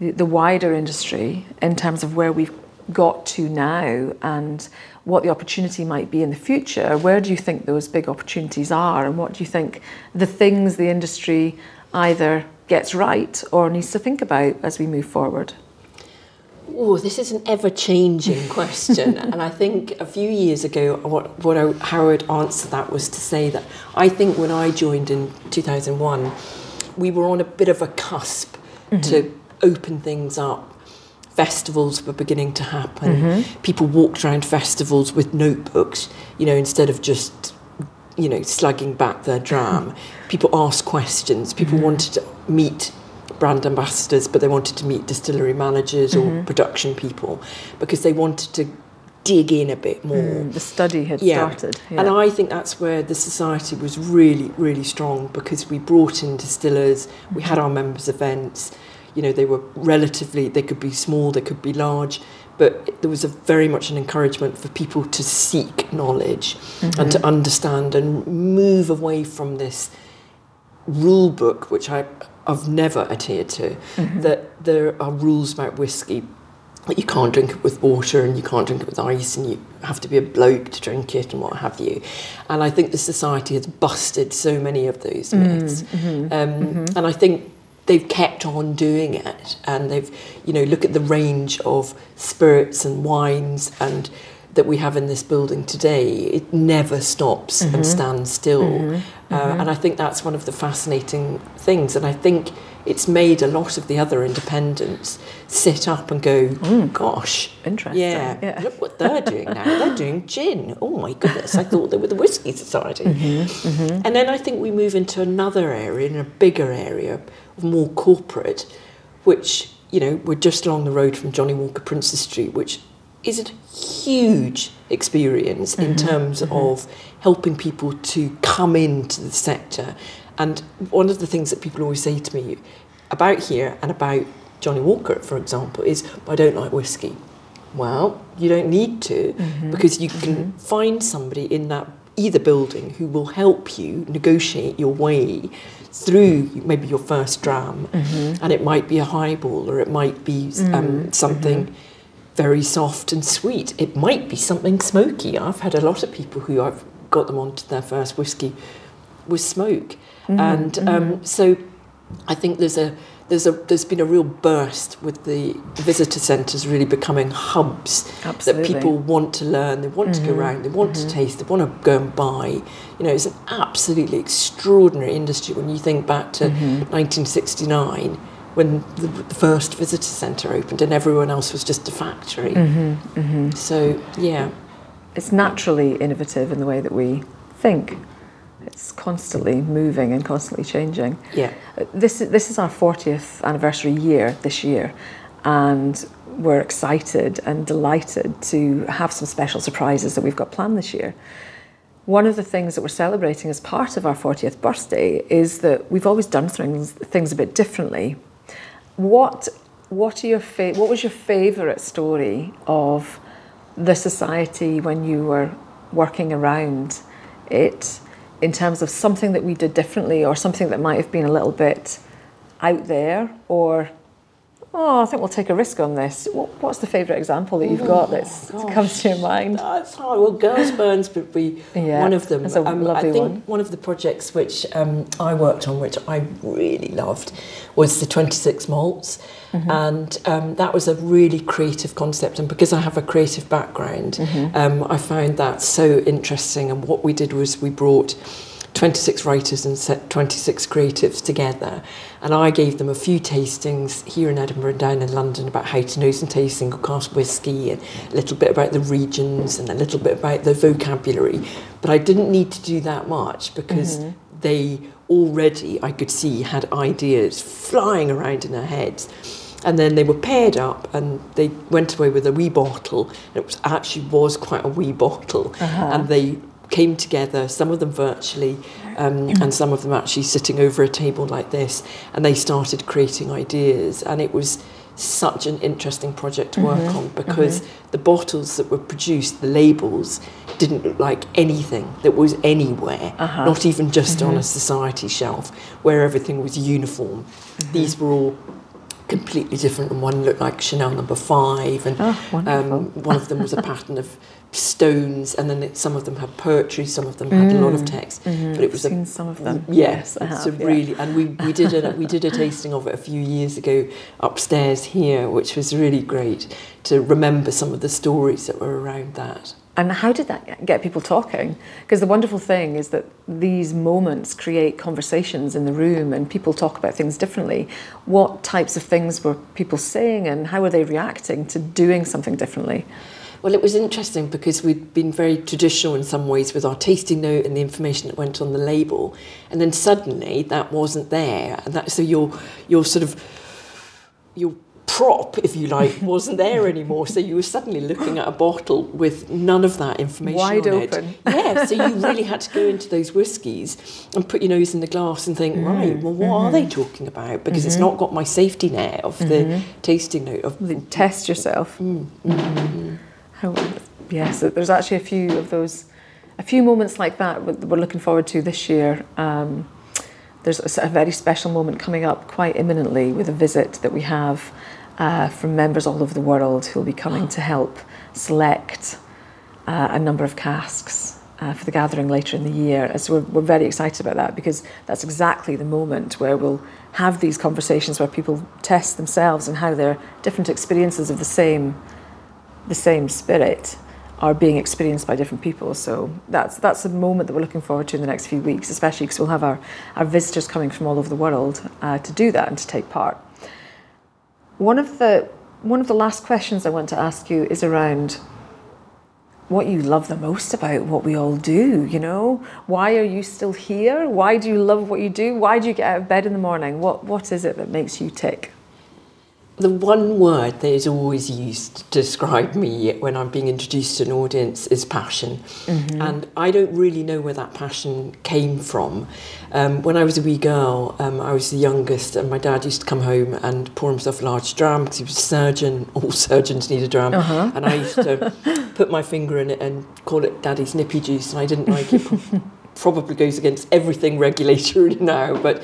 the, wider industry in terms of where we've got to now and what the opportunity might be in the future, where do you think those big opportunities are, and what do you think the things the industry either gets right or needs to think about as we move forward? Oh, this is an ever-changing question, and I think a few years ago, what, what I, how I would answer that was to say that I think when I joined in 2001, we were on a bit of a cusp mm-hmm. to open things up festivals were beginning to happen. Mm-hmm. People walked around festivals with notebooks, you know, instead of just, you know, slugging back their dram. People asked questions. People mm-hmm. wanted to meet brand ambassadors, but they wanted to meet distillery managers mm-hmm. or production people because they wanted to dig in a bit more. Mm, the study had yeah. started. Yeah. And I think that's where the society was really, really strong because we brought in distillers, we had our members' events, you know, they were relatively, they could be small, they could be large, but there was a very much an encouragement for people to seek knowledge mm-hmm. and to understand and move away from this rule book, which I, I've never adhered to, mm-hmm. that there are rules about whiskey that you can't drink it with water and you can't drink it with ice and you have to be a bloke to drink it and what have you. And I think the society has busted so many of those myths. Mm-hmm. Um, mm-hmm. And I think they've kept on doing it and they've you know look at the range of spirits and wines and that we have in this building today it never stops mm-hmm. and stands still mm-hmm. Uh, mm-hmm. and i think that's one of the fascinating things and i think it's made a lot of the other independents sit up and go mm. gosh interesting yeah, yeah, look what they're doing now they're doing gin oh my goodness i thought they were the whiskey society mm-hmm. Mm-hmm. and then i think we move into another area in a bigger area more corporate, which, you know, we're just along the road from Johnnie Walker Princes Street, which is a huge experience mm-hmm. in terms mm-hmm. of helping people to come into the sector. And one of the things that people always say to me about here and about Johnnie Walker, for example, is I don't like whiskey. Well, you don't need to mm-hmm. because you can mm-hmm. find somebody in that either building who will help you negotiate your way through maybe your first dram, mm-hmm. and it might be a highball or it might be um, mm-hmm. something mm-hmm. very soft and sweet. It might be something smoky. I've had a lot of people who I've got them onto their first whiskey with smoke, mm-hmm. and um, mm-hmm. so I think there's a there's a there's been a real burst with the visitor centres really becoming hubs Absolutely. that people want to learn, they want mm-hmm. to go mm-hmm. around, they want mm-hmm. to taste, they want to go and buy. You know, it's an absolutely extraordinary industry when you think back to mm-hmm. 1969 when the, the, first visitor centre opened and everyone else was just a factory. Mm-hmm. Mm-hmm. So yeah, it's naturally innovative in the way that we think. It's constantly moving and constantly changing. Yeah. This is, this is our 40th anniversary year this year, and we're excited and delighted to have some special surprises that we've got planned this year. One of the things that we're celebrating as part of our 40th birthday is that we've always done things, things a bit differently. What, what, are your fa- what was your favourite story of the society when you were working around it? In terms of something that we did differently or something that might have been a little bit out there or oh, I think we'll take a risk on this. what's the favourite example that you've got that comes to your mind? That's hard. Well, Girls Burns would be yeah, one of them. That's a um, lovely I think one. one of the projects which um, I worked on, which I really loved, was the 26 malts. Mm-hmm. And um, that was a really creative concept. And because I have a creative background, mm-hmm. Um, I found that so interesting. And what we did was we brought 26 writers and set 26 creatives together. And I gave them a few tastings here in Edinburgh and down in London about how to nose and taste single cask whisky and a little bit about the regions and a little bit about the vocabulary. But I didn't need to do that much because mm-hmm. they already, I could see, had ideas flying around in their heads. And then they were paired up and they went away with a wee bottle. And it was actually was quite a wee bottle. Uh-huh. And they came together, some of them virtually, um, and some of them actually sitting over a table like this, and they started creating ideas. And it was such an interesting project to work mm-hmm. on because mm-hmm. the bottles that were produced, the labels, didn't look like anything that was anywhere, uh-huh. not even just mm-hmm. on a mm-hmm. society shelf where everything was uniform. Mm-hmm. These were all completely different, and one looked like Chanel number five, and oh, um, one of them was a pattern of stones, and then it, some of them had poetry, some of them had mm. a lot of mm. text. Mm-hmm. But it was Seen a, some of them. Yes, I have, yeah. really, and we, we did a we did a tasting of it a few years ago upstairs here, which was really great to remember some of the stories that were around that. And how did that get people talking? Because the wonderful thing is that these moments create conversations in the room and people talk about things differently. What types of things were people saying and how were they reacting to doing something differently? Well, it was interesting because we'd been very traditional in some ways with our tasting note and the information that went on the label, and then suddenly that wasn't there, and that so your your sort of your prop, if you like, wasn't there anymore. So you were suddenly looking at a bottle with none of that information wide on open. It. Yeah, so you really had to go into those whiskies and put your nose in the glass and think, mm. right, well, what mm-hmm. are they talking about? Because mm-hmm. it's not got my safety net of the mm-hmm. tasting note of test yourself. Mm. Mm-hmm. How, yes, there's actually a few of those, a few moments like that we're looking forward to this year. Um, there's a very special moment coming up quite imminently with a visit that we have uh, from members all over the world who will be coming to help select uh, a number of casks uh, for the gathering later in the year. So we're, we're very excited about that because that's exactly the moment where we'll have these conversations where people test themselves and how their different experiences of the same the same spirit are being experienced by different people. So that's that's a moment that we're looking forward to in the next few weeks, especially because we'll have our, our visitors coming from all over the world uh, to do that and to take part. One of the one of the last questions I want to ask you is around what you love the most about what we all do, you know? Why are you still here? Why do you love what you do? Why do you get out of bed in the morning? What what is it that makes you tick? The one word that is always used to describe me when I'm being introduced to an audience is passion. Mm-hmm. And I don't really know where that passion came from. Um, when I was a wee girl, um, I was the youngest, and my dad used to come home and pour himself a large dram because he was a surgeon. All surgeons need a dram. Uh-huh. And I used to put my finger in it and call it daddy's nippy juice, and I didn't like it. Probably goes against everything regulatory now, but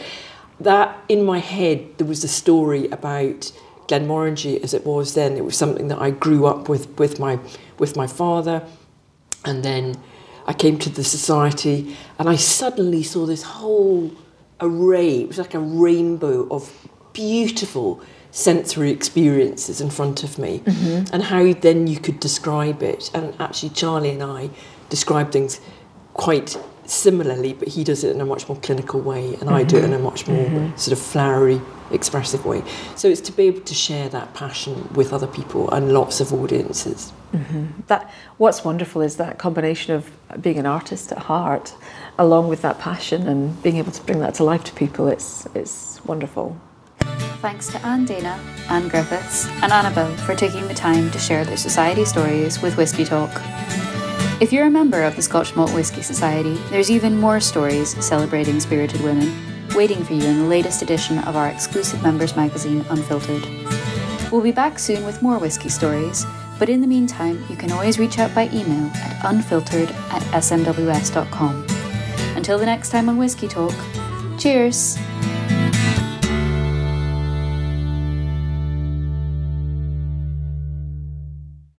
that in my head, there was a story about Glenmorangie as it was then. It was something that I grew up with with my with my father, and then I came to the society, and I suddenly saw this whole array. It was like a rainbow of beautiful sensory experiences in front of me, mm-hmm. and how then you could describe it. And actually, Charlie and I describe things quite similarly, but he does it in a much more clinical way, and mm-hmm. I do it in a much more mm-hmm. sort of flowery, expressive way. So it's to be able to share that passion with other people and lots of audiences. Mm-hmm. That what's wonderful is that combination of being an artist at heart, along with that passion and being able to bring that to life to people. It's it's wonderful. Thanks to Anne Dana, Anne Griffiths, and Annabel for taking the time to share their society stories with Whisky Talk. If you're a member of the Scotch Malt Whisky Society, there's even more stories celebrating spirited women waiting for you in the latest edition of our exclusive members magazine, Unfiltered. We'll be back soon with more whiskey stories, but in the meantime, you can always reach out by email at unfiltered at smws.com. Until the next time on Whisky Talk, cheers!